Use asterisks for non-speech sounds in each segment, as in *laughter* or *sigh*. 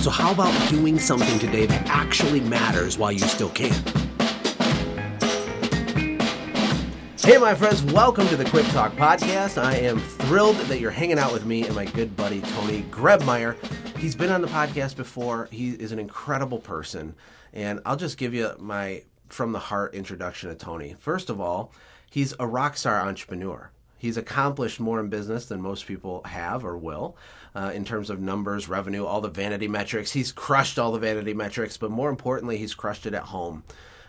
So, how about doing something today that actually matters while you still can? Hey, my friends, welcome to the Quick Talk Podcast. I am thrilled that you're hanging out with me and my good buddy Tony Grebmeier. He's been on the podcast before. He is an incredible person. And I'll just give you my from the heart introduction to Tony. First of all, he's a rock star entrepreneur. He's accomplished more in business than most people have or will uh, in terms of numbers, revenue, all the vanity metrics. He's crushed all the vanity metrics, but more importantly, he's crushed it at home.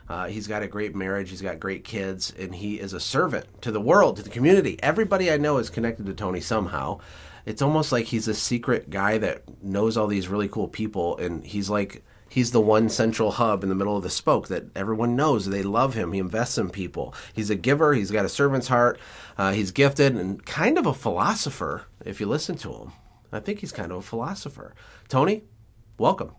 Uh, he's got a great marriage. He's got great kids, and he is a servant to the world, to the community. Everybody I know is connected to Tony somehow. It's almost like he's a secret guy that knows all these really cool people, and he's like he's the one central hub in the middle of the spoke that everyone knows they love him he invests in people he's a giver he's got a servant's heart uh, he's gifted and kind of a philosopher if you listen to him i think he's kind of a philosopher tony welcome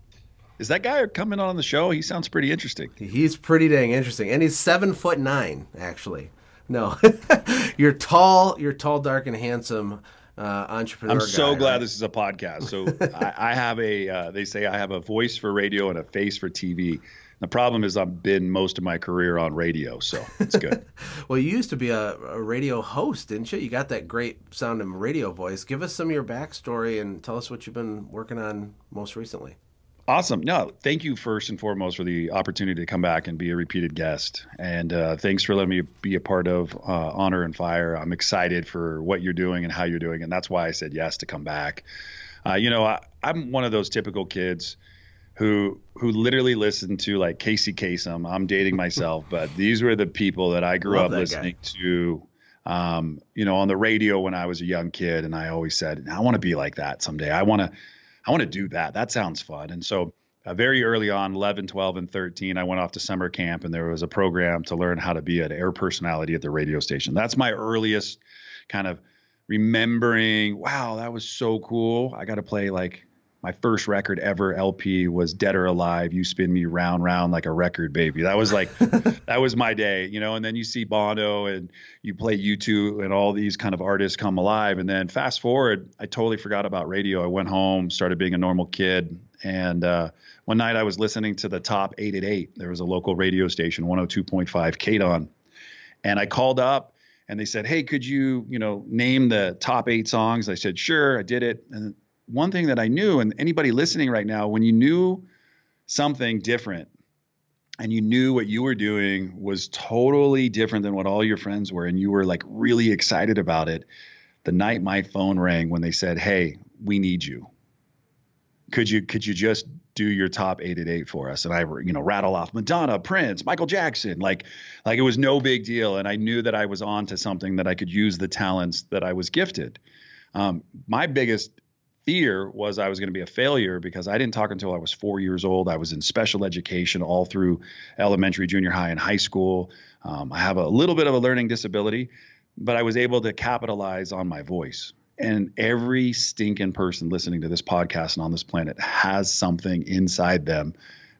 is that guy coming on the show he sounds pretty interesting he's pretty dang interesting and he's seven foot nine actually no *laughs* you're tall you're tall dark and handsome uh, entrepreneur. I'm so guy, glad right? this is a podcast. So *laughs* I, I, have a. Uh, they say I have a voice for radio and a face for TV. The problem is I've been most of my career on radio, so it's good. *laughs* well, you used to be a, a, radio host, didn't you? You got that great sounding radio voice. Give us some of your backstory and tell us what you've been working on most recently. Awesome. No, thank you first and foremost for the opportunity to come back and be a repeated guest. And uh, thanks for letting me be a part of uh, Honor and Fire. I'm excited for what you're doing and how you're doing. And that's why I said yes to come back. Uh, you know, I, I'm one of those typical kids who who literally listened to like Casey Kasem. I'm dating myself, but these were the people that I grew Love up listening guy. to. Um, you know, on the radio when I was a young kid, and I always said, I want to be like that someday. I want to I want to do that. That sounds fun. And so, uh, very early on, 11, 12, and 13, I went off to summer camp, and there was a program to learn how to be an air personality at the radio station. That's my earliest kind of remembering. Wow, that was so cool. I got to play like my first record ever LP was Dead or Alive. You spin me round, round like a record, baby. That was like, *laughs* that was my day, you know. And then you see Bono and you play U2 and all these kind of artists come alive. And then fast forward, I totally forgot about radio. I went home, started being a normal kid. And uh, one night I was listening to the top eight at eight. There was a local radio station, 102.5 KDON. And I called up and they said, Hey, could you, you know, name the top eight songs? I said, Sure, I did it. And one thing that I knew, and anybody listening right now, when you knew something different and you knew what you were doing was totally different than what all your friends were, and you were like really excited about it, the night my phone rang when they said, Hey, we need you. Could you could you just do your top eight at eight for us? And I you know rattle off Madonna, Prince, Michael Jackson, like like it was no big deal. And I knew that I was on to something that I could use the talents that I was gifted. Um, my biggest fear was I was going to be a failure because I didn't talk until I was four years old. I was in special education all through elementary, junior high, and high school. Um, I have a little bit of a learning disability, but I was able to capitalize on my voice. And every stinking person listening to this podcast and on this planet has something inside them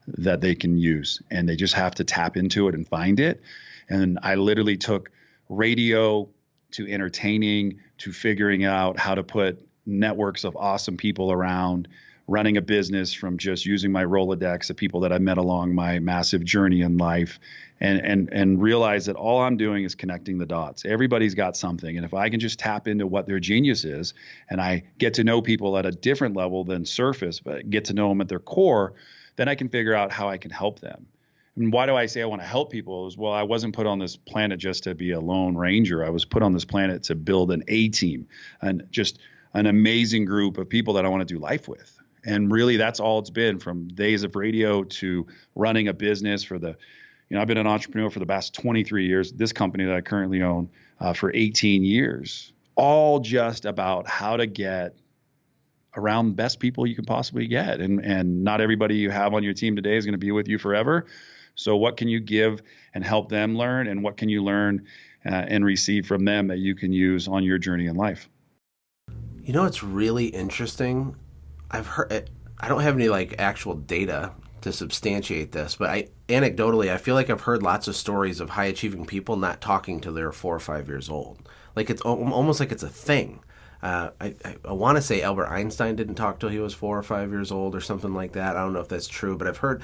that they can use, and they just have to tap into it and find it. And I literally took radio to entertaining to figuring out how to put networks of awesome people around running a business from just using my Rolodex of people that I met along my massive journey in life and and and realize that all I'm doing is connecting the dots. Everybody's got something and if I can just tap into what their genius is and I get to know people at a different level than surface but get to know them at their core, then I can figure out how I can help them. And why do I say I want to help people? Is well, I wasn't put on this planet just to be a lone ranger. I was put on this planet to build an A team and just an amazing group of people that I want to do life with. And really, that's all it's been from days of radio to running a business for the, you know, I've been an entrepreneur for the past 23 years. This company that I currently own uh, for 18 years, all just about how to get around the best people you can possibly get. And and not everybody you have on your team today is going to be with you forever. So what can you give and help them learn, and what can you learn uh, and receive from them that you can use on your journey in life? You know, it's really interesting. I've heard. I don't have any like actual data to substantiate this, but I anecdotally I feel like I've heard lots of stories of high achieving people not talking till they're four or five years old. Like it's almost like it's a thing. Uh, I, I, I want to say Albert Einstein didn't talk till he was four or five years old or something like that. I don't know if that's true, but I've heard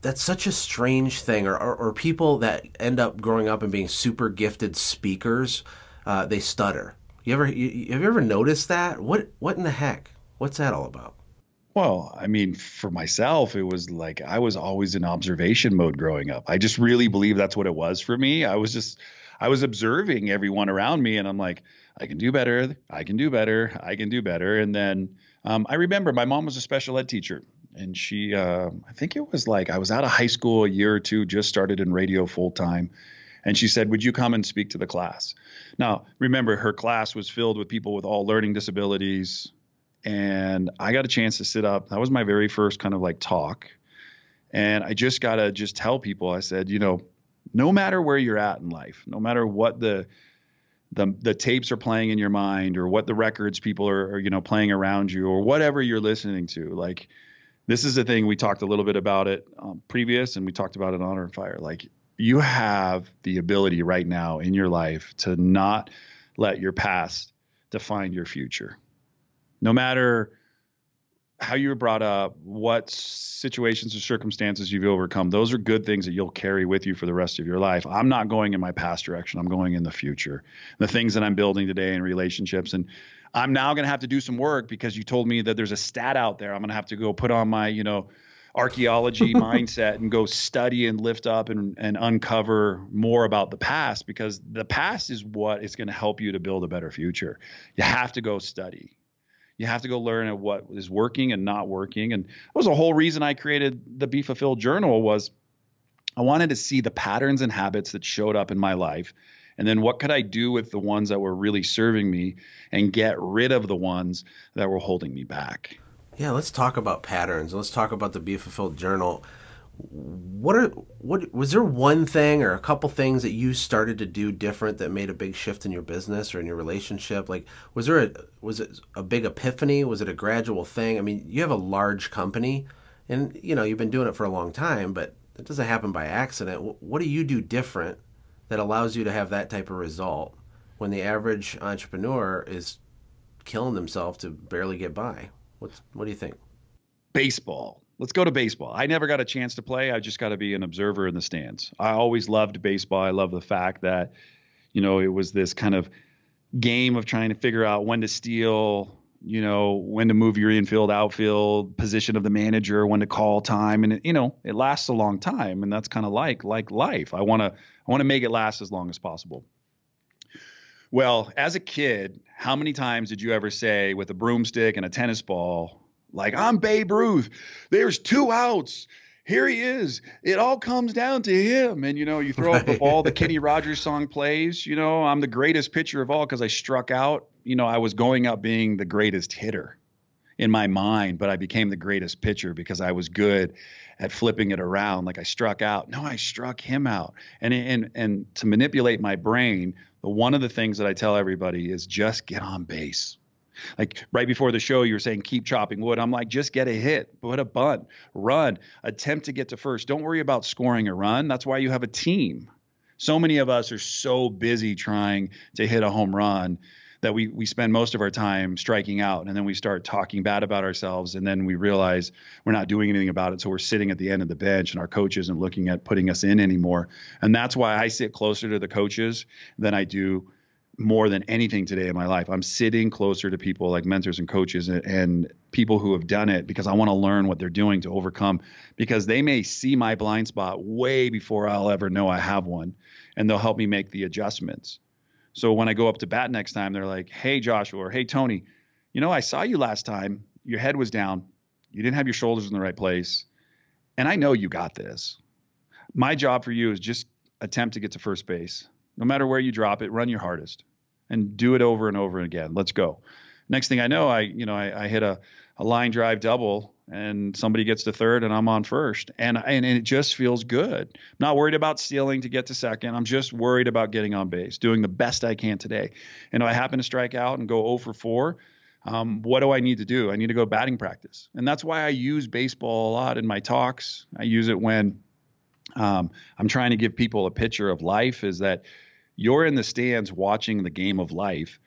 that's such a strange thing. Or, or, or people that end up growing up and being super gifted speakers, uh, they stutter. You ever you, have you ever noticed that? What what in the heck? What's that all about? Well, I mean, for myself, it was like I was always in observation mode growing up. I just really believe that's what it was for me. I was just, I was observing everyone around me, and I'm like, I can do better. I can do better. I can do better. And then um, I remember my mom was a special ed teacher, and she, uh, I think it was like I was out of high school a year or two, just started in radio full time. And she said, Would you come and speak to the class? Now, remember, her class was filled with people with all learning disabilities, and I got a chance to sit up. That was my very first kind of like talk. And I just got to just tell people, I said, you know, no matter where you're at in life, no matter what the, the, the tapes are playing in your mind or what the records people are, are, you know, playing around you or whatever you're listening to, like this is the thing we talked a little bit about it um, previous and we talked about it on Honor and Fire. Like you have the ability right now in your life to not let your past define your future no matter how you were brought up, what situations or circumstances you've overcome, those are good things that you'll carry with you for the rest of your life. I'm not going in my past direction. I'm going in the future. The things that I'm building today in relationships. And I'm now going to have to do some work because you told me that there's a stat out there. I'm going to have to go put on my, you know, archaeology *laughs* mindset and go study and lift up and, and uncover more about the past because the past is what is going to help you to build a better future. You have to go study you have to go learn at what is working and not working. And that was the whole reason I created the Be Fulfilled Journal was I wanted to see the patterns and habits that showed up in my life. And then what could I do with the ones that were really serving me and get rid of the ones that were holding me back? Yeah, let's talk about patterns. Let's talk about the Be Fulfilled Journal. What are what was there one thing or a couple things that you started to do different that made a big shift in your business or in your relationship? Like was there a was it a big epiphany? Was it a gradual thing? I mean you have a large company and you know you've been doing it for a long time but it doesn't happen by accident. What do you do different that allows you to have that type of result when the average entrepreneur is killing themselves to barely get by what's what do you think baseball let's go to baseball. I never got a chance to play. I just got to be an observer in the stands. I always loved baseball. I love the fact that, you know, it was this kind of game of trying to figure out when to steal, you know, when to move your infield, outfield, position of the manager, when to call time, and you know, it lasts a long time, and that's kind of like like life. I want to I want to make it last as long as possible. Well, as a kid, how many times did you ever say with a broomstick and a tennis ball, like I'm Babe Ruth. There's two outs. Here he is. It all comes down to him. And you know, you throw right. up the ball, the *laughs* Kenny Rogers song plays. You know, I'm the greatest pitcher of all because I struck out. You know, I was going up being the greatest hitter in my mind, but I became the greatest pitcher because I was good at flipping it around. Like I struck out. No, I struck him out. And and and to manipulate my brain, the one of the things that I tell everybody is just get on base. Like right before the show, you were saying keep chopping wood. I'm like, just get a hit, put a bunt, run, attempt to get to first. Don't worry about scoring a run. That's why you have a team. So many of us are so busy trying to hit a home run that we we spend most of our time striking out and then we start talking bad about ourselves and then we realize we're not doing anything about it so we're sitting at the end of the bench and our coach isn't looking at putting us in anymore and that's why I sit closer to the coaches than I do more than anything today in my life. I'm sitting closer to people like mentors and coaches and, and people who have done it because I want to learn what they're doing to overcome because they may see my blind spot way before I'll ever know I have one and they'll help me make the adjustments. So when I go up to bat next time, they're like, "Hey Joshua," or "Hey Tony, you know, I saw you last time. Your head was down. You didn't have your shoulders in the right place. And I know you got this. My job for you is just attempt to get to first base no matter where you drop it, run your hardest and do it over and over again. Let's go. Next thing I know, I you know I, I hit a, a line drive double and somebody gets to third and I'm on first. And, and it just feels good. I'm not worried about stealing to get to second. I'm just worried about getting on base, doing the best I can today. And if I happen to strike out and go 0 for 4, um, what do I need to do? I need to go batting practice. And that's why I use baseball a lot in my talks. I use it when um, I'm trying to give people a picture of life is that you're in the stands watching the game of life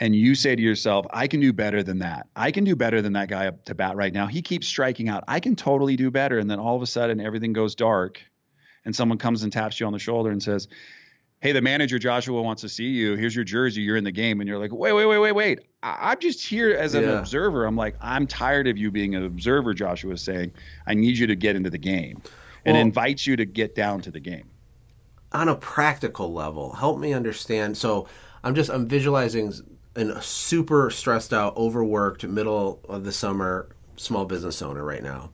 and you say to yourself, I can do better than that. I can do better than that guy up to bat right now. He keeps striking out. I can totally do better. And then all of a sudden, everything goes dark, and someone comes and taps you on the shoulder and says, Hey, the manager Joshua wants to see you. Here's your jersey. You're in the game. And you're like, Wait, wait, wait, wait, wait. I- am just here as an yeah. observer. I'm like, I'm tired of you being an observer, Joshua is saying. I need you to get into the game and well, invites you to get down to the game. On a practical level, help me understand. So I'm just, I'm visualizing a super stressed out, overworked, middle of the summer small business owner right now.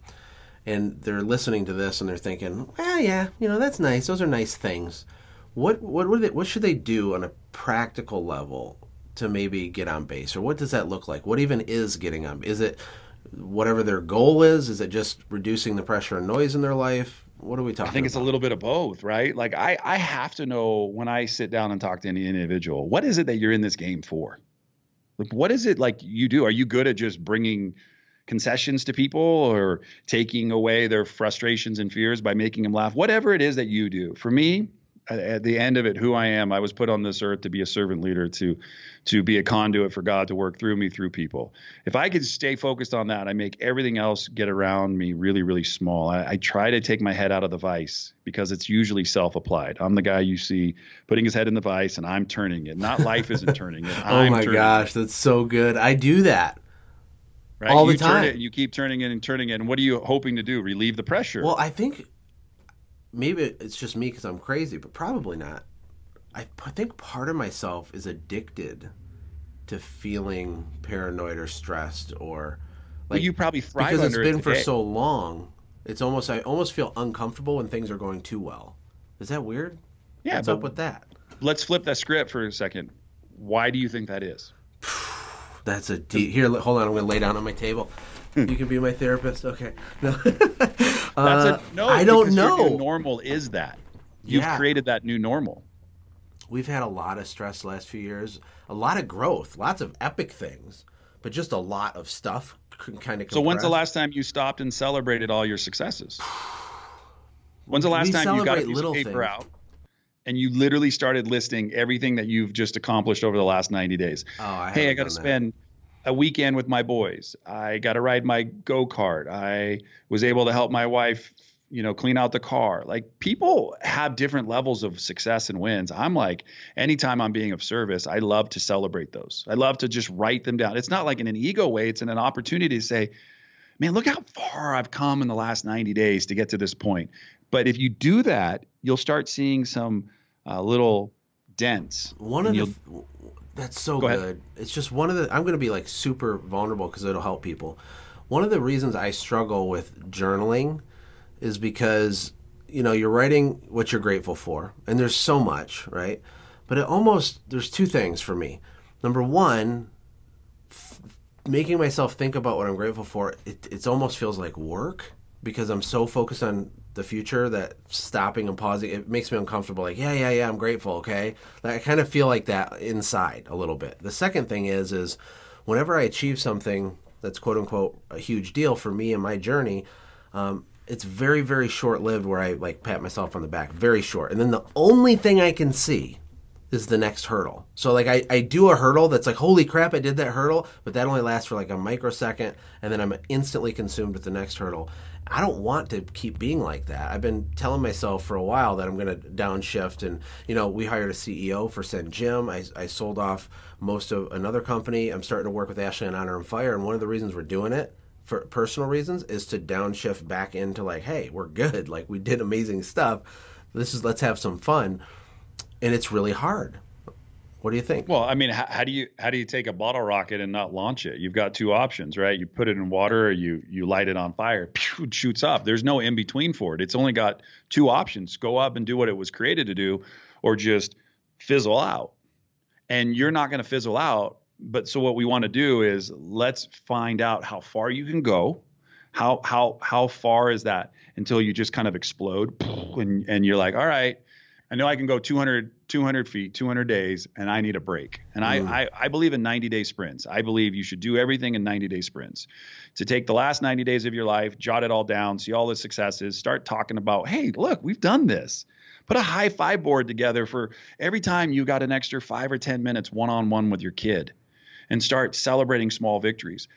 And they're listening to this and they're thinking, well, yeah, you know, that's nice. Those are nice things. What what what, they, what should they do on a practical level to maybe get on base, or what does that look like? What even is getting on? Is it whatever their goal is? Is it just reducing the pressure and noise in their life? What are we talking? I think about? it's a little bit of both, right? Like I I have to know when I sit down and talk to any individual, what is it that you're in this game for? Like, what is it like you do? Are you good at just bringing concessions to people or taking away their frustrations and fears by making them laugh? Whatever it is that you do. For me, at the end of it, who I am, I was put on this earth to be a servant leader, to to be a conduit for God to work through me through people. If I could stay focused on that, I make everything else get around me really, really small. I, I try to take my head out of the vice because it's usually self-applied. I'm the guy you see putting his head in the vice, and I'm turning it. Not life isn't turning it. *laughs* oh my gosh, it. that's so good. I do that. Right? All you the time. Turn it, you keep turning it and turning it. And what are you hoping to do? Relieve the pressure. Well, I think maybe it's just me because I'm crazy, but probably not. I, I think part of myself is addicted to feeling paranoid or stressed or like well, you probably thrive because it's been it for so long. It's almost I almost feel uncomfortable when things are going too well. Is that weird? Yeah, what's up with that? Let's flip that script for a second. Why do you think that is? *sighs* That's a deep. Here, hold on. I'm going to lay down on my table. You can be my therapist. Okay. *laughs* No. uh, a, no I don't know. normal is that. You've yeah. created that new normal. We've had a lot of stress the last few years, a lot of growth, lots of epic things, but just a lot of stuff kind of. So when's the last time you stopped and celebrated all your successes? When's the last we time you got a piece of paper things. out and you literally started listing everything that you've just accomplished over the last 90 days? Oh, I hey, I got to spend. That a weekend with my boys. I got to ride my go kart. I was able to help my wife, you know, clean out the car. Like people have different levels of success and wins. I'm like, anytime I'm being of service, I love to celebrate those. I love to just write them down. It's not like in an ego way, it's in an opportunity to say, man, look how far I've come in the last 90 days to get to this point. But if you do that, you'll start seeing some uh, little dents. One of the that's so Go good. Ahead. It's just one of the. I'm going to be like super vulnerable because it'll help people. One of the reasons I struggle with journaling is because you know you're writing what you're grateful for, and there's so much, right? But it almost there's two things for me. Number one, f- making myself think about what I'm grateful for. It it almost feels like work because I'm so focused on the future that stopping and pausing it makes me uncomfortable like yeah yeah yeah i'm grateful okay? I kind of feel like that inside a little bit. The second thing is is whenever i achieve something that's quote unquote a huge deal for me and my journey um, it's very very short lived where i like pat myself on the back very short. And then the only thing i can see is the next hurdle. So like I, I do a hurdle that's like holy crap I did that hurdle, but that only lasts for like a microsecond and then I'm instantly consumed with the next hurdle. I don't want to keep being like that. I've been telling myself for a while that I'm going to downshift and you know, we hired a CEO for SendJim. I, I sold off most of another company. I'm starting to work with Ashley on Honor and Fire and one of the reasons we're doing it for personal reasons is to downshift back into like, hey, we're good. Like we did amazing stuff. This is let's have some fun and it's really hard. What do you think? Well, I mean, how, how, do you how do you take a bottle rocket and not launch it? You've got two options, right? You put it in water, or you you light it on fire. *laughs* Pew, it shoots up. There's no in between for it. It's only got two options: go up and do what it was created to do, or just fizzle out. And you're not going to fizzle out but so what we want to do is let's find out how far you can go. How how how far is that until you just kind of explode *laughs* and and you're like, all right, I know I can go 200 200 feet, 200 days, and I need a break. And I, mm. I I believe in 90 day sprints. I believe you should do everything in 90 day sprints. To take the last 90 days of your life, jot it all down, see all the successes, start talking about, hey, look, we've done this put a high five board together for every time you got an extra five or 10 minutes one on one with your kid and start celebrating small victories.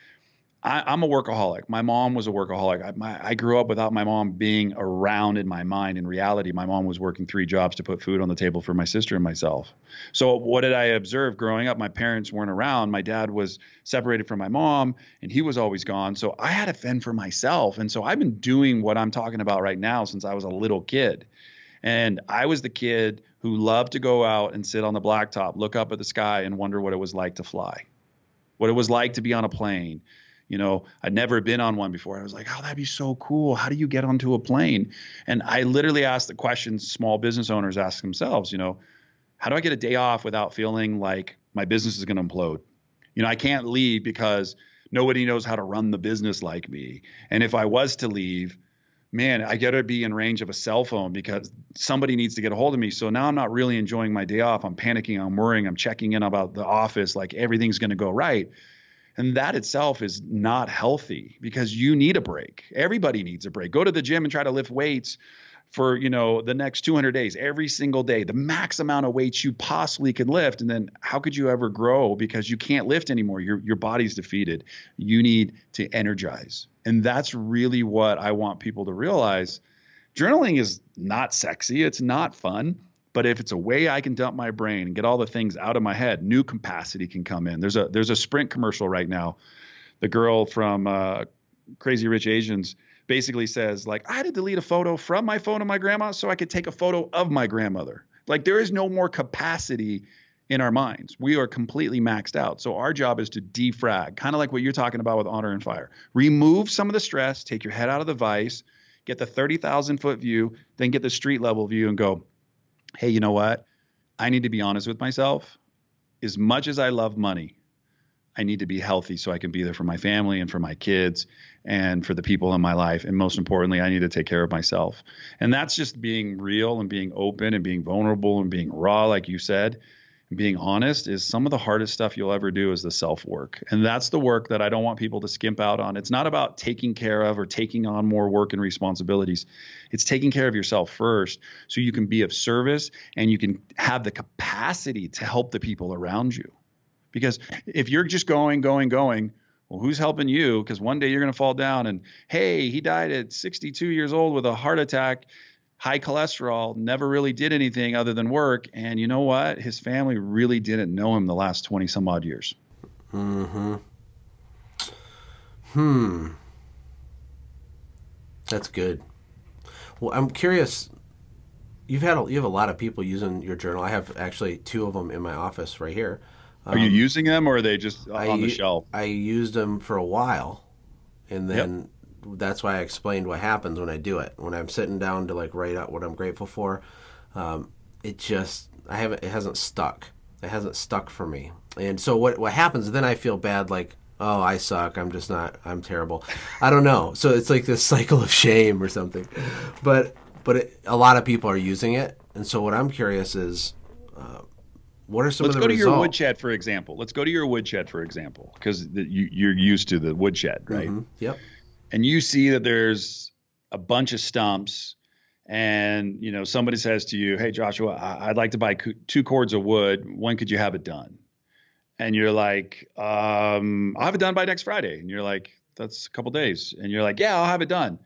I, am a workaholic. My mom was a workaholic. I, my, I, grew up without my mom being around in my mind. In reality, my mom was working three jobs to put food on the table for my sister and myself. So, what did I observe growing up? My parents weren't around. My dad was separated from my mom, and he was always gone. So, I had to fend for myself. And so, I've been doing what I'm talking about right now since I was a little kid. And I was the kid who loved to go out and sit on the blacktop, look up at the sky, and wonder what it was like to fly, what it was like to be on a plane you know, I'd never been on one before. I was like, oh, that'd be so cool. How do you get onto a plane? And I literally asked the questions small business owners ask themselves, you know, how do I get a day off without feeling like my business is going to implode? You know, I can't leave because nobody knows how to run the business like me. And if I was to leave, man, I got to be in range of a cell phone because somebody needs to get a hold of me. So now I'm not really enjoying my day off. I'm panicking, I'm worrying, I'm checking in about the office, like everything's going to go right. And that itself is not healthy because you need a break. Everybody needs a break. Go to the gym and try to lift weights for, you know, the next 200 days, every single day, the max amount of weights you possibly can lift. And then how could you ever grow because you can't lift anymore? Your your body's defeated. You need to energize. And that's really what I want people to realize. Journaling is not sexy, it's not fun but if it's a way I can dump my brain and get all the things out of my head, new capacity can come in. There's a there's a Sprint commercial right now. The girl from uh, Crazy Rich Asians basically says like I had to delete a photo from my phone of my grandma so I could take a photo of my grandmother. Like there is no more capacity in our minds. We are completely maxed out. So our job is to defrag, kind of like what you're talking about with honor and fire. Remove some of the stress, take your head out of the vice, get the 30,000 foot view, then get the street level view and go, hey, you know what? I need to be honest with myself. As much as I love money, I need to be healthy so I can be there for my family and for my kids and for the people in my life. And most importantly, I need to take care of myself. And that's just being real and being open and being vulnerable and being raw, like you said being honest is some of the hardest stuff you'll ever do is the self work. And that's the work that I don't want people to skimp out on. It's not about taking care of or taking on more work and responsibilities. It's taking care of yourself first so you can be of service and you can have the capacity to help the people around you. Because if you're just going, going, going, well, who's helping you? Because one day you're going to fall down and, hey, he died at 62 years old with a heart attack high cholesterol, never really did anything other than work. And you know what? His family really didn't know him the last 20 some odd years. Hmm. Hmm. That's good. Well, I'm curious. You've had a, you have a lot of people using your journal. I have actually two of them in my office right here. Um, are you um, using them, or are they just on I, the shelf? I used them for a while, and then that's why I explained what happens when I do it. When I'm sitting down to like write out what I'm grateful for, um, it just I haven't it hasn't stuck. It hasn't stuck for me. And so what what happens then I feel bad like oh I suck. I'm just not I'm terrible. I don't know. So it's like this *laughs* cycle of shame or something. But but it, a lot of people are using it, and so what I'm curious is. Uh, what are some Let's of the go to your woodshed, for example. Let's go to your woodshed, for example, because you, you're used to the woodshed, right? Mm-hmm. Yep and you see that there's a bunch of stumps and you know somebody says to you hey joshua i'd like to buy two cords of wood. When could you have it done? And you're like um, i'll have it done by next friday. And you're like that's a couple days. And you're like yeah i'll have it done.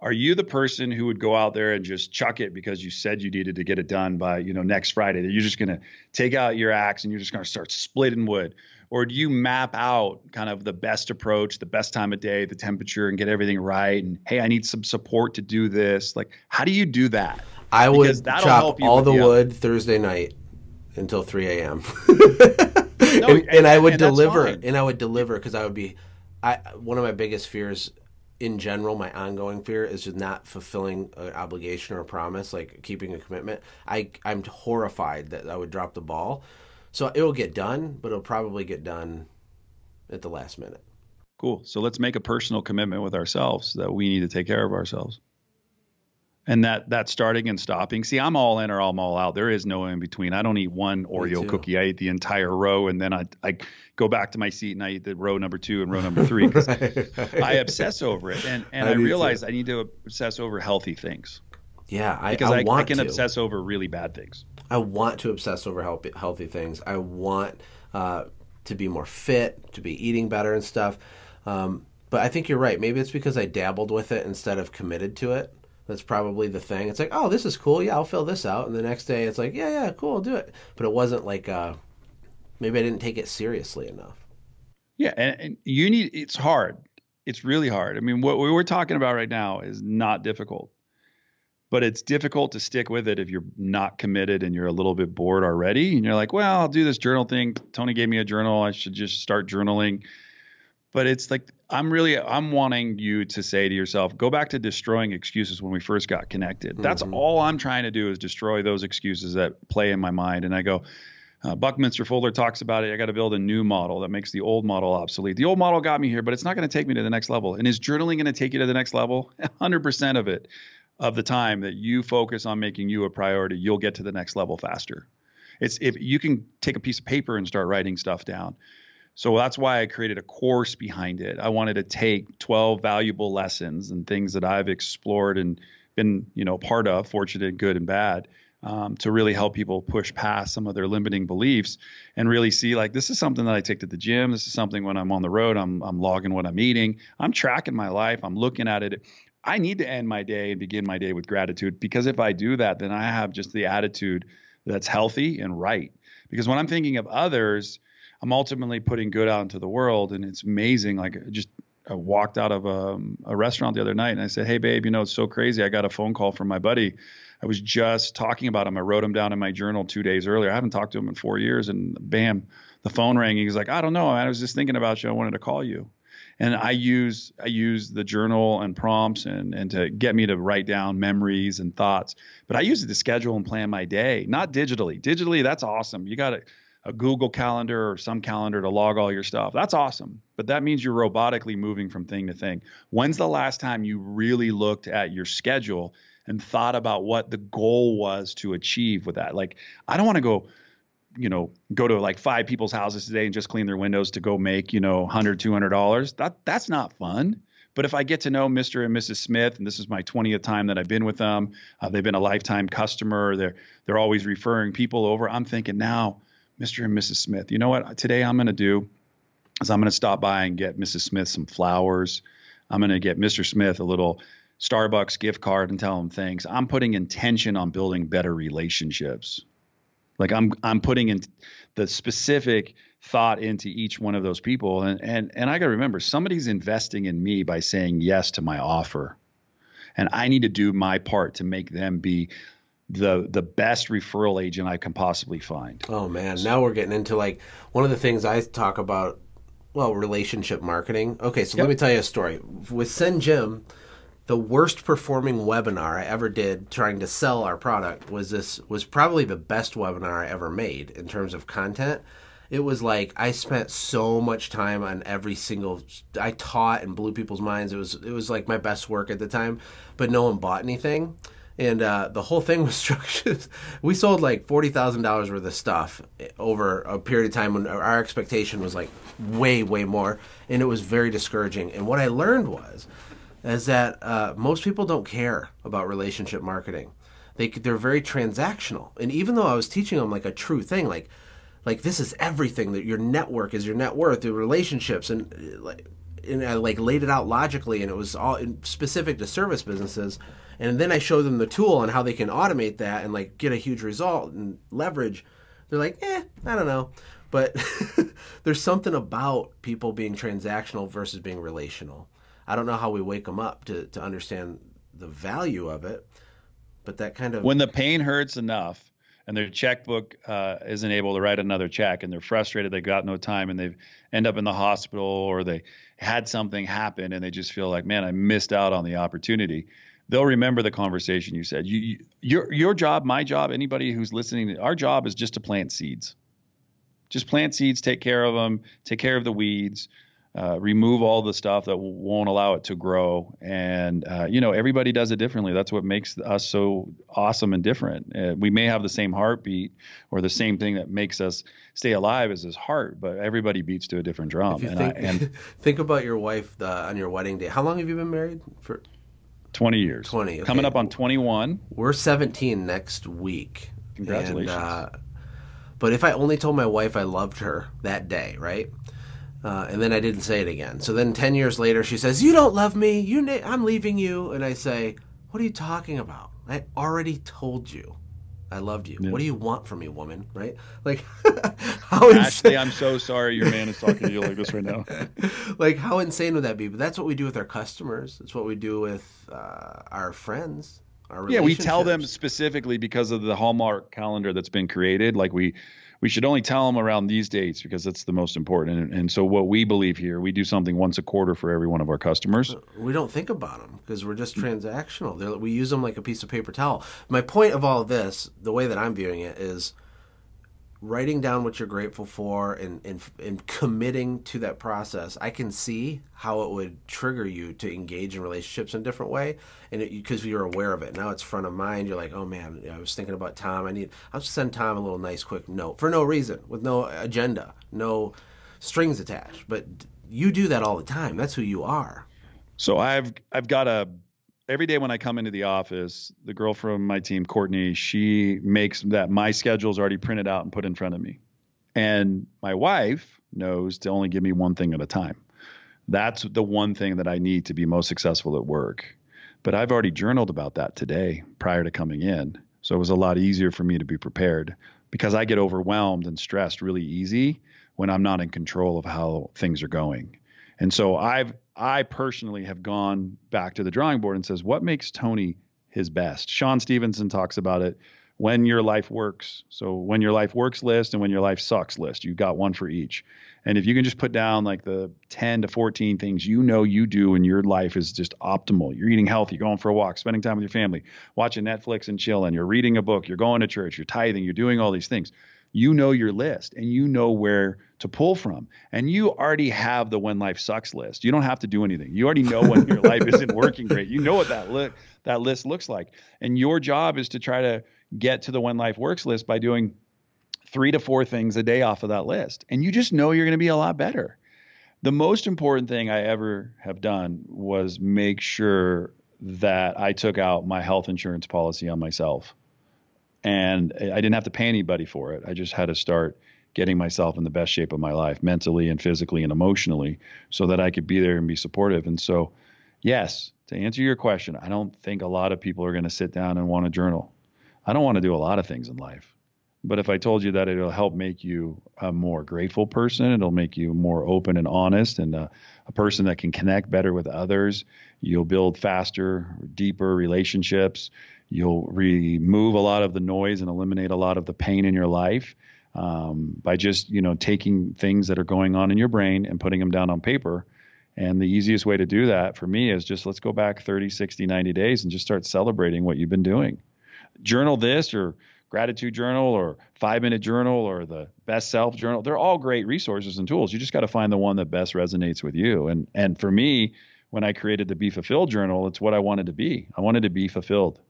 Are you the person who would go out there and just chuck it because you said you needed to get it done by you know next friday? That you're just going to take out your axe and you're just going to start splitting wood or do you map out kind of the best approach, the best time of day, the temperature, and get everything right? And hey, I need some support to do this. Like, how do you do that? I would chop all the wood Thursday night until 3 a.m. *laughs* no, and, and, and, I would and deliver, and I would deliver because I would be. I one of my biggest fears in general, my ongoing fear is just not fulfilling an obligation or a promise, like keeping a commitment. I I'm horrified that I would drop the ball. So it will get done, but it'll probably get done at the last minute. Cool. So let's make a personal commitment with ourselves that we need to take care of ourselves. And that that starting and stopping. See, I'm all in or I'm all out. There is no in between. I don't eat one Oreo cookie. I eat the entire row, and then I I go back to my seat and I eat the row number two and row number three because *laughs* right. I obsess over it. And and I, I realize too. I need to obsess over healthy things. Yeah, I because I, I, I can to. obsess over really bad things. I want to obsess over healthy, healthy things. I want uh, to be more fit, to be eating better and stuff. Um, but I think you're right. Maybe it's because I dabbled with it instead of committed to it. That's probably the thing. It's like, oh, this is cool. Yeah, I'll fill this out. And the next day, it's like, yeah, yeah, cool, I'll do it. But it wasn't like, uh, maybe I didn't take it seriously enough. Yeah, and, and you need. It's hard. It's really hard. I mean, what we we're talking about right now is not difficult but it's difficult to stick with it if you're not committed and you're a little bit bored already and you're like well i'll do this journal thing tony gave me a journal i should just start journaling but it's like i'm really i'm wanting you to say to yourself go back to destroying excuses when we first got connected that's mm-hmm. all i'm trying to do is destroy those excuses that play in my mind and i go uh, Buckminster Fuller talks about it. I got to build a new model that makes the old model obsolete. The old model got me here, but it's not going to take me to the next level. And is journaling going to take you to the next level? *laughs* 100% of it of the time that you focus on making you a priority, you'll get to the next level faster. It's if you can take a piece of paper and start writing stuff down. So that's why I created a course behind it. I wanted to take 12 valuable lessons and things that I've explored and been, you know, part of, fortunate, good, and bad, um, to really help people push past some of their limiting beliefs and really see like this is something that I take to the gym. This is something when I'm on the road, I'm I'm logging what I'm eating. I'm tracking my life. I'm looking at it. I need to end my day and begin my day with gratitude because if I do that, then I have just the attitude that's healthy and right. Because when I'm thinking of others, I'm ultimately putting good out into the world. And it's amazing. Like, just I walked out of a, a restaurant the other night and I said, Hey, babe, you know, it's so crazy. I got a phone call from my buddy. I was just talking about him. I wrote him down in my journal two days earlier. I haven't talked to him in four years. And bam, the phone rang. He's like, I don't know. I was just thinking about you. I wanted to call you and I use I use the journal and prompts and and to get me to write down memories and thoughts. But I use it to schedule and plan my day, not digitally. Digitally, that's awesome. You got a, a Google Calendar or some calendar to log all your stuff. That's awesome. But that means you're robotically moving from thing to thing. When's the last time you really looked at your schedule and thought about what the goal was to achieve with that? Like, I don't want to go you know go to like five people's houses today and just clean their windows to go make you know 100 200 dollars that that's not fun. But if i get to know mr and mrs smith and this is my 20th time that i've been with them uh, they've been a lifetime customer they're they're always referring people over i'm thinking now mr and mrs smith you know what today i'm going to do is i'm going to stop by and get mrs smith some flowers. I'm going to get mr smith a little starbucks gift card and tell him thanks. I'm putting intention on building better relationships like I'm I'm putting in the specific thought into each one of those people, and and and I got to remember somebody's investing in me by saying yes to my offer, and I need to do my part to make them be the the best referral agent I can possibly find. Oh man, now we're getting into like one of the things I talk about. Well, relationship marketing. Okay, so yep. let me tell you a story with SendJim the worst performing webinar I ever did trying to sell our product was this was probably the best webinar I ever made in terms of content. It was like I spent so much time on every single I taught and blew people's minds. It was it was like my best work at the time, but no one bought anything. And uh, the whole thing *laughs* was structured. we sold like forty thousand dollars worth of stuff over a period of time when our expectation was like way, way more, and it was very discouraging. And what I learned was is that uh, most people don't care about relationship marketing. They they're very transactional, and even though I was teaching them like a true thing, like like this is everything that your network is your net worth, your relationships, and uh, like and I like laid it out logically, and it was all specific to service businesses. And then I showed them the tool and how they can automate that and like get a huge result and leverage. They're like, eh, I don't know. But *laughs* there's something about people being transactional versus being relational. I don't know how we wake them up to, to understand the value of it, but that kind of when the pain hurts enough and their checkbook uh, isn't able to write another check and they're frustrated they've got no time and they end up in the hospital or they had something happen and they just feel like man I missed out on the opportunity. They'll remember the conversation you said. You, you, your your job my job anybody who's listening our job is just to plant seeds. Just plant seeds, take care of them, take care of the weeds, uh, remove all the stuff that won't allow it to grow. And, uh, you know, everybody does it differently. That's what makes us so awesome and different. Uh, we may have the same heartbeat or the same thing that makes us stay alive as his heart, but everybody beats to a different drum. And, think, I, and *laughs* think about your wife the, on your wedding day. How long have you been married? For 20 years. 20. Okay. Coming up on 21. We're 17 next week. Congratulations. And, uh, but if I only told my wife I loved her that day, right? Uh, and then I didn't say it again. So then 10 years later, she says, You don't love me. You na- I'm leaving you. And I say, What are you talking about? I already told you I loved you. Yeah. What do you want from me, woman? Right? *laughs* Like, *laughs* how Ashley, I'm so sorry your man is talking to you like this right now. *laughs* like, how insane would that be? But that's what we do with our customers. It's what we do with uh, our friends. Our yeah, we tell them specifically because of the Hallmark calendar that's been created. Like we we should only tell them around these dates because that's the most important. And, and, so what we believe here, we do something once a quarter for every one of our customers. Uh, we don't think about them because we're just transactional. They're, we use them like a piece of paper towel. My point of all of this, the way that I'm viewing it, is writing down what you're grateful for and, and, and committing to that process, I can see how it would trigger you to engage in relationships in a different way. And because you're aware of it, now it's front of mind. You're like, oh man, I was thinking about Tom. I need, I'll just send Tom a little nice, quick note for no reason, with no agenda, no strings attached. But you do that all the time. That's who you are. So I've I've got a every day when I come into the office, the girl from my team, Courtney, she makes that my schedule is already printed out and put in front of me. And my wife knows to only give me one thing at a time. That's the one thing that I need to be most successful at work. But I've already journaled about that today prior to coming in. So it was a lot easier for me to be prepared because I get overwhelmed and stressed really easy when I'm not in control of how things are going. And so I've I personally have gone back to the drawing board and says, what makes Tony his best? Shawn Stevenson talks about it when your life works. So when your life works list and when your life sucks list, you've got one for each. And if you can just put down like the 10 to 14 things you know you do and your life is just optimal. You're eating healthy, you're going for a walk, spending time with your family, watching Netflix and chilling, you're reading a book, you're going to church, you're tithing, you're doing all these things you know your list and you know where to pull from. And you already have the when life sucks list. You don't have to do anything. You already know when your life isn't working great. You know what that li- that list looks like. And your job is to try to get to the when life works list by doing three to four things a day off of that list. And you just know you're going to be a lot better. The most important thing I ever have done was make sure that I took out my health insurance policy on myself and I didn't have to pay anybody for it. I just had to start getting myself in the best shape of my life, mentally and physically and emotionally, so that I could be there and be supportive. And so, yes, to answer your question, I don't think a lot of people are going to sit down and want to journal. I don't want to do a lot of things in life. But if I told you that it'll help make you a more grateful person, it'll make you more open and honest and a, a person that can connect better with others, you'll build faster, deeper relationships You'll remove a lot of the noise and eliminate a lot of the pain in your life um, by just you know taking things that are going on in your brain and putting them down on paper. And the easiest way to do that for me is just let's go back 30, 60, 90 days and just start celebrating what you've been doing. Journal this or gratitude journal or five minute journal or the best self journal. They're all great resources and tools. You just got to find the one that best resonates with you. And and for me, when I created the Be Fulfilled journal, it's what I wanted to be. I wanted to be fulfilled.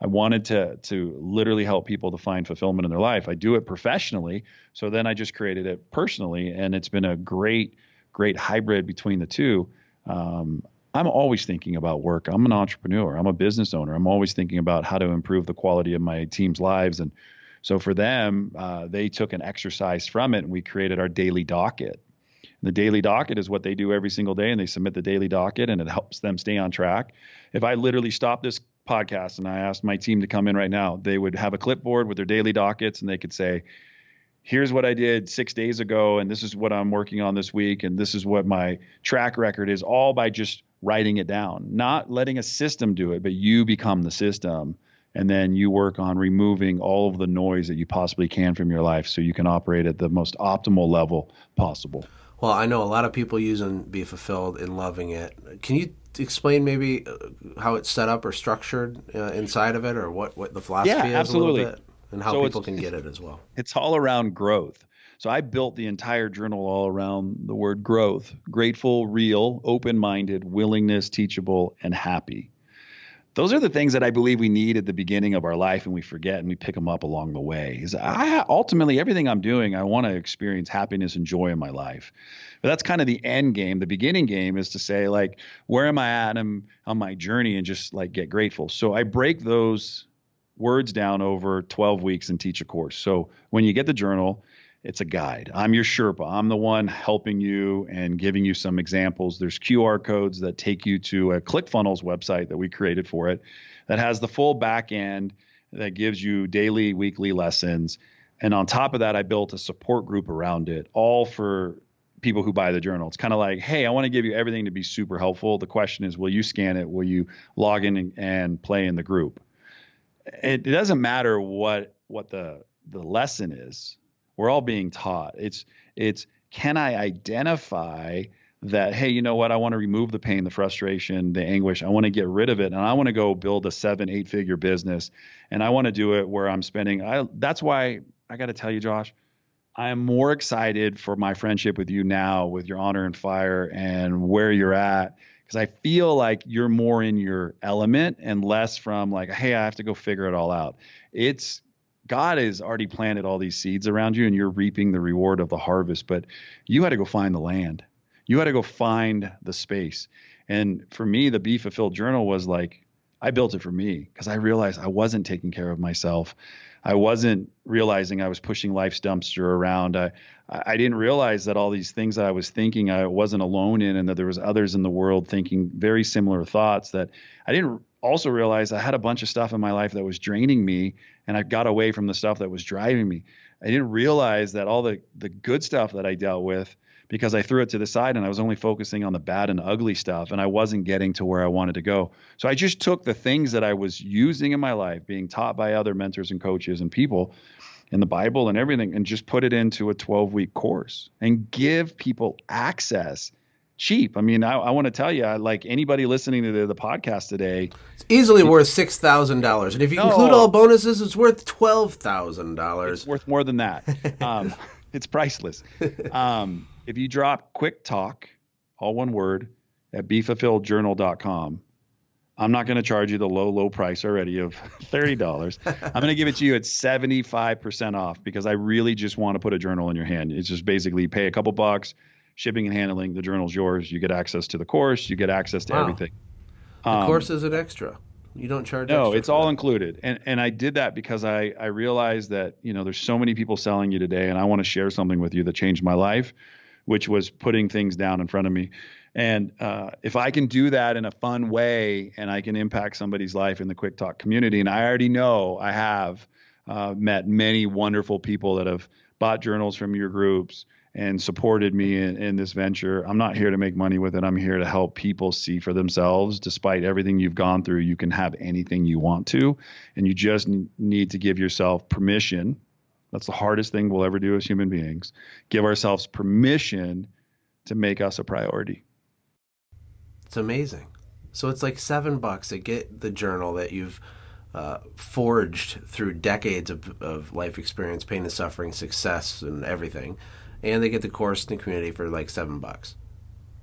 I wanted to to literally help people to find fulfillment in their life. I do it professionally, so then I just created it personally, and it's been a great great hybrid between the two. Um, I'm always thinking about work. I'm an entrepreneur. I'm a business owner. I'm always thinking about how to improve the quality of my team's lives. And so for them, uh, they took an exercise from it, and we created our daily docket. The daily docket is what they do every single day, and they submit the daily docket, and it helps them stay on track. If I literally stop this podcast and I asked my team to come in right now, they would have a clipboard with their daily dockets and they could say, here's what I did six days ago, and this is what I'm working on this week, and this is what my track record is, all by just writing it down, not letting a system do it, but you become the system. And then you work on removing all of the noise that you possibly can from your life so you can operate at the most optimal level possible. Well, I know a lot of people using Be Fulfilled and loving it. Can you explain maybe uh, how it's set up or structured uh, inside of it, or what, what the philosophy yeah, is absolutely. a little bit, and how so people can get it as well? It's all around growth. So I built the entire journal all around the word growth grateful, real, open minded, willingness, teachable, and happy. Those are the things that I believe we need at the beginning of our life and we forget and we pick them up along the way. Is I ultimately everything I'm doing, I want to experience happiness and joy in my life. But that's kind of the end game. The beginning game is to say, like, where am I at I'm on my journey and just like get grateful. So I break those words down over 12 weeks and teach a course. So when you get the journal, it's a guide. I'm your Sherpa. I'm the one helping you and giving you some examples. There's QR codes that take you to a ClickFunnels website that we created for it that has the full back end that gives you daily, weekly lessons. And on top of that, I built a support group around it, all for people who buy the journal. It's kind of like, hey, I want to give you everything to be super helpful. The question is, will you scan it? Will you log in and, play in the group? it, it doesn't matter what what the the lesson is. We're all being taught. It's it's can I identify that hey you know what i want to remove the pain the frustration the anguish i want to get rid of it and i want to go build a seven eight figure business and i want to do it where i'm spending i that's why i got to tell you josh i am more excited for my friendship with you now with your honor and fire and where you're at because I feel like you're more in your element and less from like, hey, I have to go figure it all out. It's God has already planted all these seeds around you and you're reaping the reward of the harvest, but you had to go find the land. You had to go find the space. And for me, the Be Fulfilled Journal was like, I built it for me because I realized I wasn't taking care of myself. I wasn't realizing I was pushing life's dumpster around. I, I didn't realize that all these things that I was thinking I wasn't alone in, and that there was others in the world thinking very similar thoughts. That I didn't also realize I had a bunch of stuff in my life that was draining me, and I got away from the stuff that was driving me. I didn't realize that all the the good stuff that I dealt with because I threw it to the side and I was only focusing on the bad and ugly stuff and I wasn't getting to where I wanted to go. So I just took the things that I was using in my life, being taught by other mentors and coaches and people in the Bible and everything, and just put it into a 12 week course and give people access cheap. I mean, I, I want to tell you, like anybody listening to the, the podcast today, it's easily worth six thousand dollars, and if you no, include all bonuses, it's worth twelve thousand dollars. It's worth more than that. *laughs* Um, it's priceless. Um, if you drop quick talk, all one word, at befulfilledjournal.com, I'm not going to charge you the low, low price already of *laughs* $30. I'm going to give it to you at 75% off because I really just want to put a journal in your hand. It's just basically pay a couple bucks, shipping and handling, the journal's yours. You get access to the course, you get access to wow. everything. The um, course is an extra. You don't charge. No, it's all that. included, and and I did that because I I realized that you know there's so many people selling you today, and I want to share something with you that changed my life which was putting things down in front of me. And uh, if I can do that in a fun way and I can impact somebody's life in the Quick Talk community, and I already know I have uh, met many wonderful people that have bought journals from your groups and supported me in, in, this venture. I'm not here to make money with it. I'm here to help people see for themselves. Despite everything you've gone through, you can have anything you want to, and you just need to give yourself permission that's the hardest thing we'll ever do as human beings. Give ourselves permission to make us a priority. It's amazing. So it's like seven bucks to get the journal that you've uh, forged through decades of, of life experience, pain and suffering, success, and everything. And they get the course in the community for like seven bucks.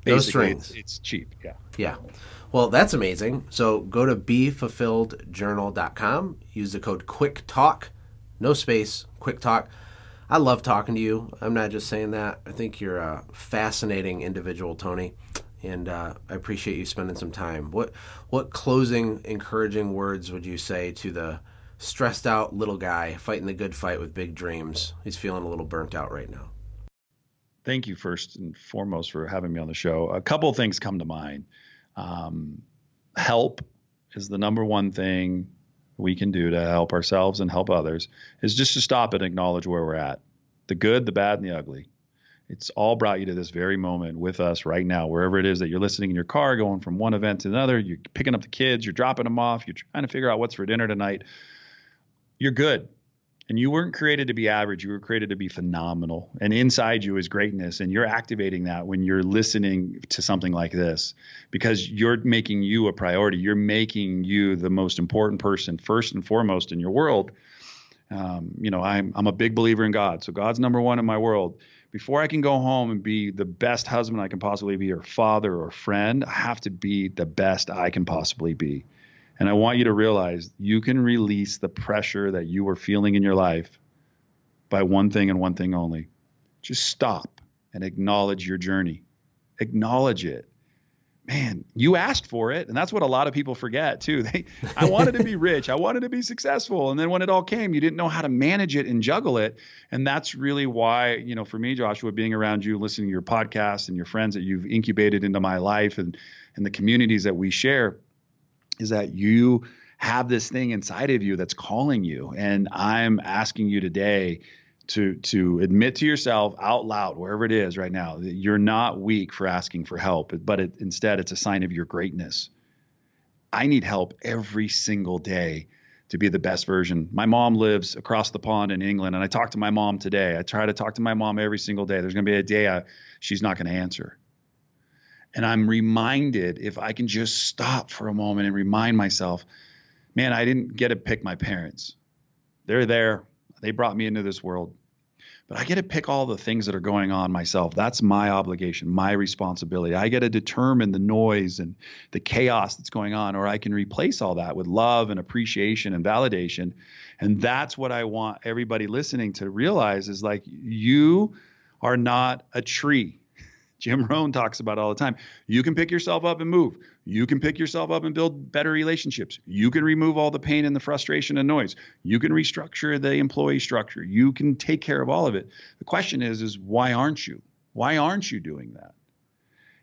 Basically, no strings. It's, it's cheap. Yeah. Yeah. Well, that's amazing. So go to befulfilledjournal.com. Use the code QUICK no space, quick talk. I love talking to you. I'm not just saying that. I think you're a fascinating individual, Tony, and uh, I appreciate you spending some time. What what closing, encouraging words would you say to the stressed out little guy fighting the good fight with big dreams? He's feeling a little burnt out right now. Thank you first and foremost for having me on the show. A couple things come to mind. Um, help is the number one thing we can do to help ourselves and help others is just to stop and acknowledge where we're at the good, the bad, and the ugly. It's all brought you to this very moment with us right now, wherever it is that you're listening in your car, going from one event to another. You're picking up the kids, you're dropping them off, you're trying to figure out what's for dinner tonight. You're good. And you weren't created to be average. You were created to be phenomenal. And inside you is greatness. And you're activating that when you're listening to something like this because you're making you a priority. You're making you the most important person, first and foremost in your world. Um, you know, I'm I'm a big believer in God, so God's number one in my world. Before I can go home and be the best husband I can possibly be, or father, or friend, I have to be the best I can possibly be. And I want you to realize you can release the pressure that you are feeling in your life by one thing and one thing only. Just stop and acknowledge your journey. Acknowledge it man, you asked for it. And that's what a lot of people forget too. *laughs* They I wanted to be rich. I wanted to be successful. And then when it all came, you didn't know how to manage it and juggle it. And that's really why, you know, for me, Joshua, being around you, listening to your podcast and your friends that you've incubated into my life and and the communities that we share, is that you have this thing inside of you that's calling you. And I'm asking you today to to admit to yourself out loud wherever it is right now that you're not weak for asking for help but it, instead it's a sign of your greatness. I need help every single day to be the best version. My mom lives across the pond in england and i talk to my mom today. I try to talk to my mom every single day. There's going to be a day I, she's not going to answer and i'm reminded if i can just stop for a moment and remind myself man i didn't get to pick my parents they're there they brought me into this world. But I get to pick all the things that are going on myself. That's my obligation, my responsibility. I get to determine the noise and the chaos that's going on, or I can replace all that with love and appreciation and validation. And that's what I want everybody listening to realize is like you are not a tree. Jim Rohn talks about all the time. You can pick yourself up and move. You can pick yourself up and build better relationships. You can remove all the pain and the frustration and noise. You can restructure the employee structure. You can take care of all of it. The question is is why aren't you? Why aren't you doing that?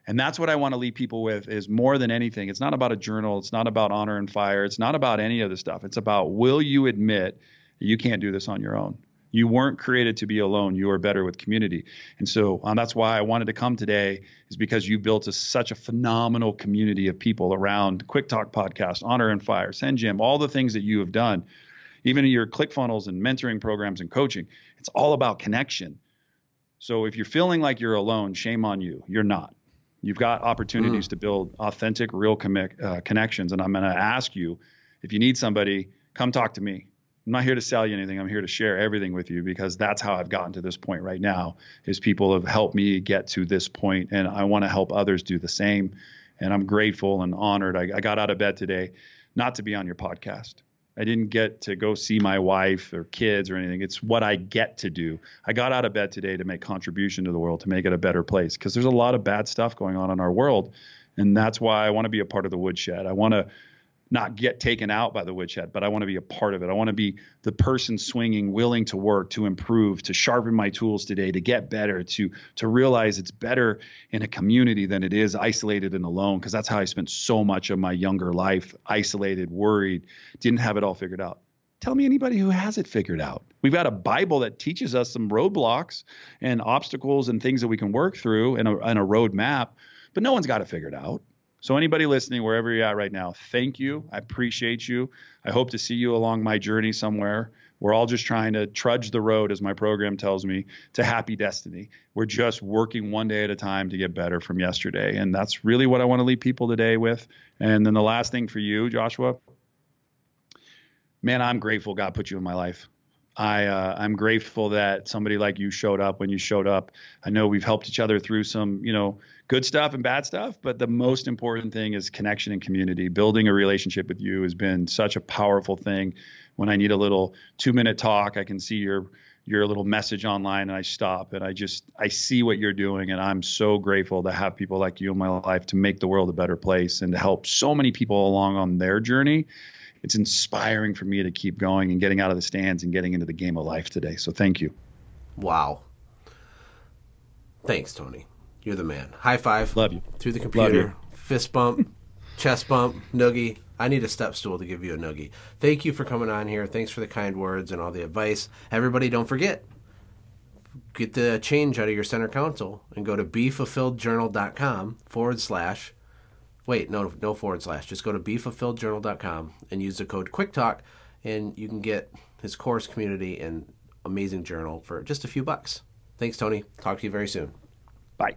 And that's what I want to leave people with is more than anything. It's not about a journal, it's not about honor and fire, it's not about any of the stuff. It's about will you admit you can't do this on your own? You weren't created to be alone. You are better with community. And so um, that's why I wanted to come today, is because you built a, such a phenomenal community of people around Quick Talk Podcast, Honor and Fire, SendJim, all the things that you have done, even in your ClickFunnels and mentoring programs and coaching. It's all about connection. So if you're feeling like you're alone, shame on you. You're not. You've got opportunities mm. to build authentic, real com- uh, connections. And I'm going to ask you if you need somebody, come talk to me. I'm not here to sell you anything. I'm here to share everything with you because that's how I've gotten to this point right now. Is people have helped me get to this point, and I want to help others do the same. And I'm grateful and honored. I, I got out of bed today, not to be on your podcast. I didn't get to go see my wife or kids or anything. It's what I get to do. I got out of bed today to make contribution to the world, to make it a better place because there's a lot of bad stuff going on in our world. And that's why I want to be a part of the woodshed. I want to not get taken out by the witch woodshed, but I want to be a part of it. I want to be the person swinging, willing to work, to improve, to sharpen my tools today, to get better, to to realize it's better in a community than it is isolated and alone. Because that's how I spent so much of my younger life, isolated, worried, didn't have it all figured out. Tell me anybody who has it figured out. We've got a Bible that teaches us some roadblocks and obstacles and things that we can work through and a, and a roadmap, but no one's got it figured out. So, anybody listening, wherever you're at right now, thank you. I appreciate you. I hope to see you along my journey somewhere. We're all just trying to trudge the road, as my program tells me, to happy destiny. We're just working one day at a time to get better from yesterday. And that's really what I want to leave people today with. And then the last thing for you, Joshua, man, I'm grateful God put you in my life. I uh, I'm grateful that somebody like you showed up when you showed up. I know we've helped each other through some, you know, good stuff and bad stuff, but the most important thing is connection and community. Building a relationship with you has been such a powerful thing. When I need a little 2-minute talk, I can see your your little message online and I stop and I just I see what you're doing and I'm so grateful to have people like you in my life to make the world a better place and to help so many people along on their journey it's inspiring for me to keep going and getting out of the stands and getting into the game of life today. So thank you. Wow. Thanks, Tony. You're the man. High five. Love you. Through the computer. Fist bump. *laughs* chest bump. Noogie. I need a step stool to give you a noogie. Thank you for coming on here. Thanks for the kind words and all the advice. Everybody, don't forget get the change out of your center console and go to befulfilledjournal.com forward slash Wait, no, no forward slash. Just go to befulfilledjournal.com and use the code QuickTalk, and you can get his course, community, and amazing journal for just a few bucks. Thanks, Tony. Talk to you very soon. Bye.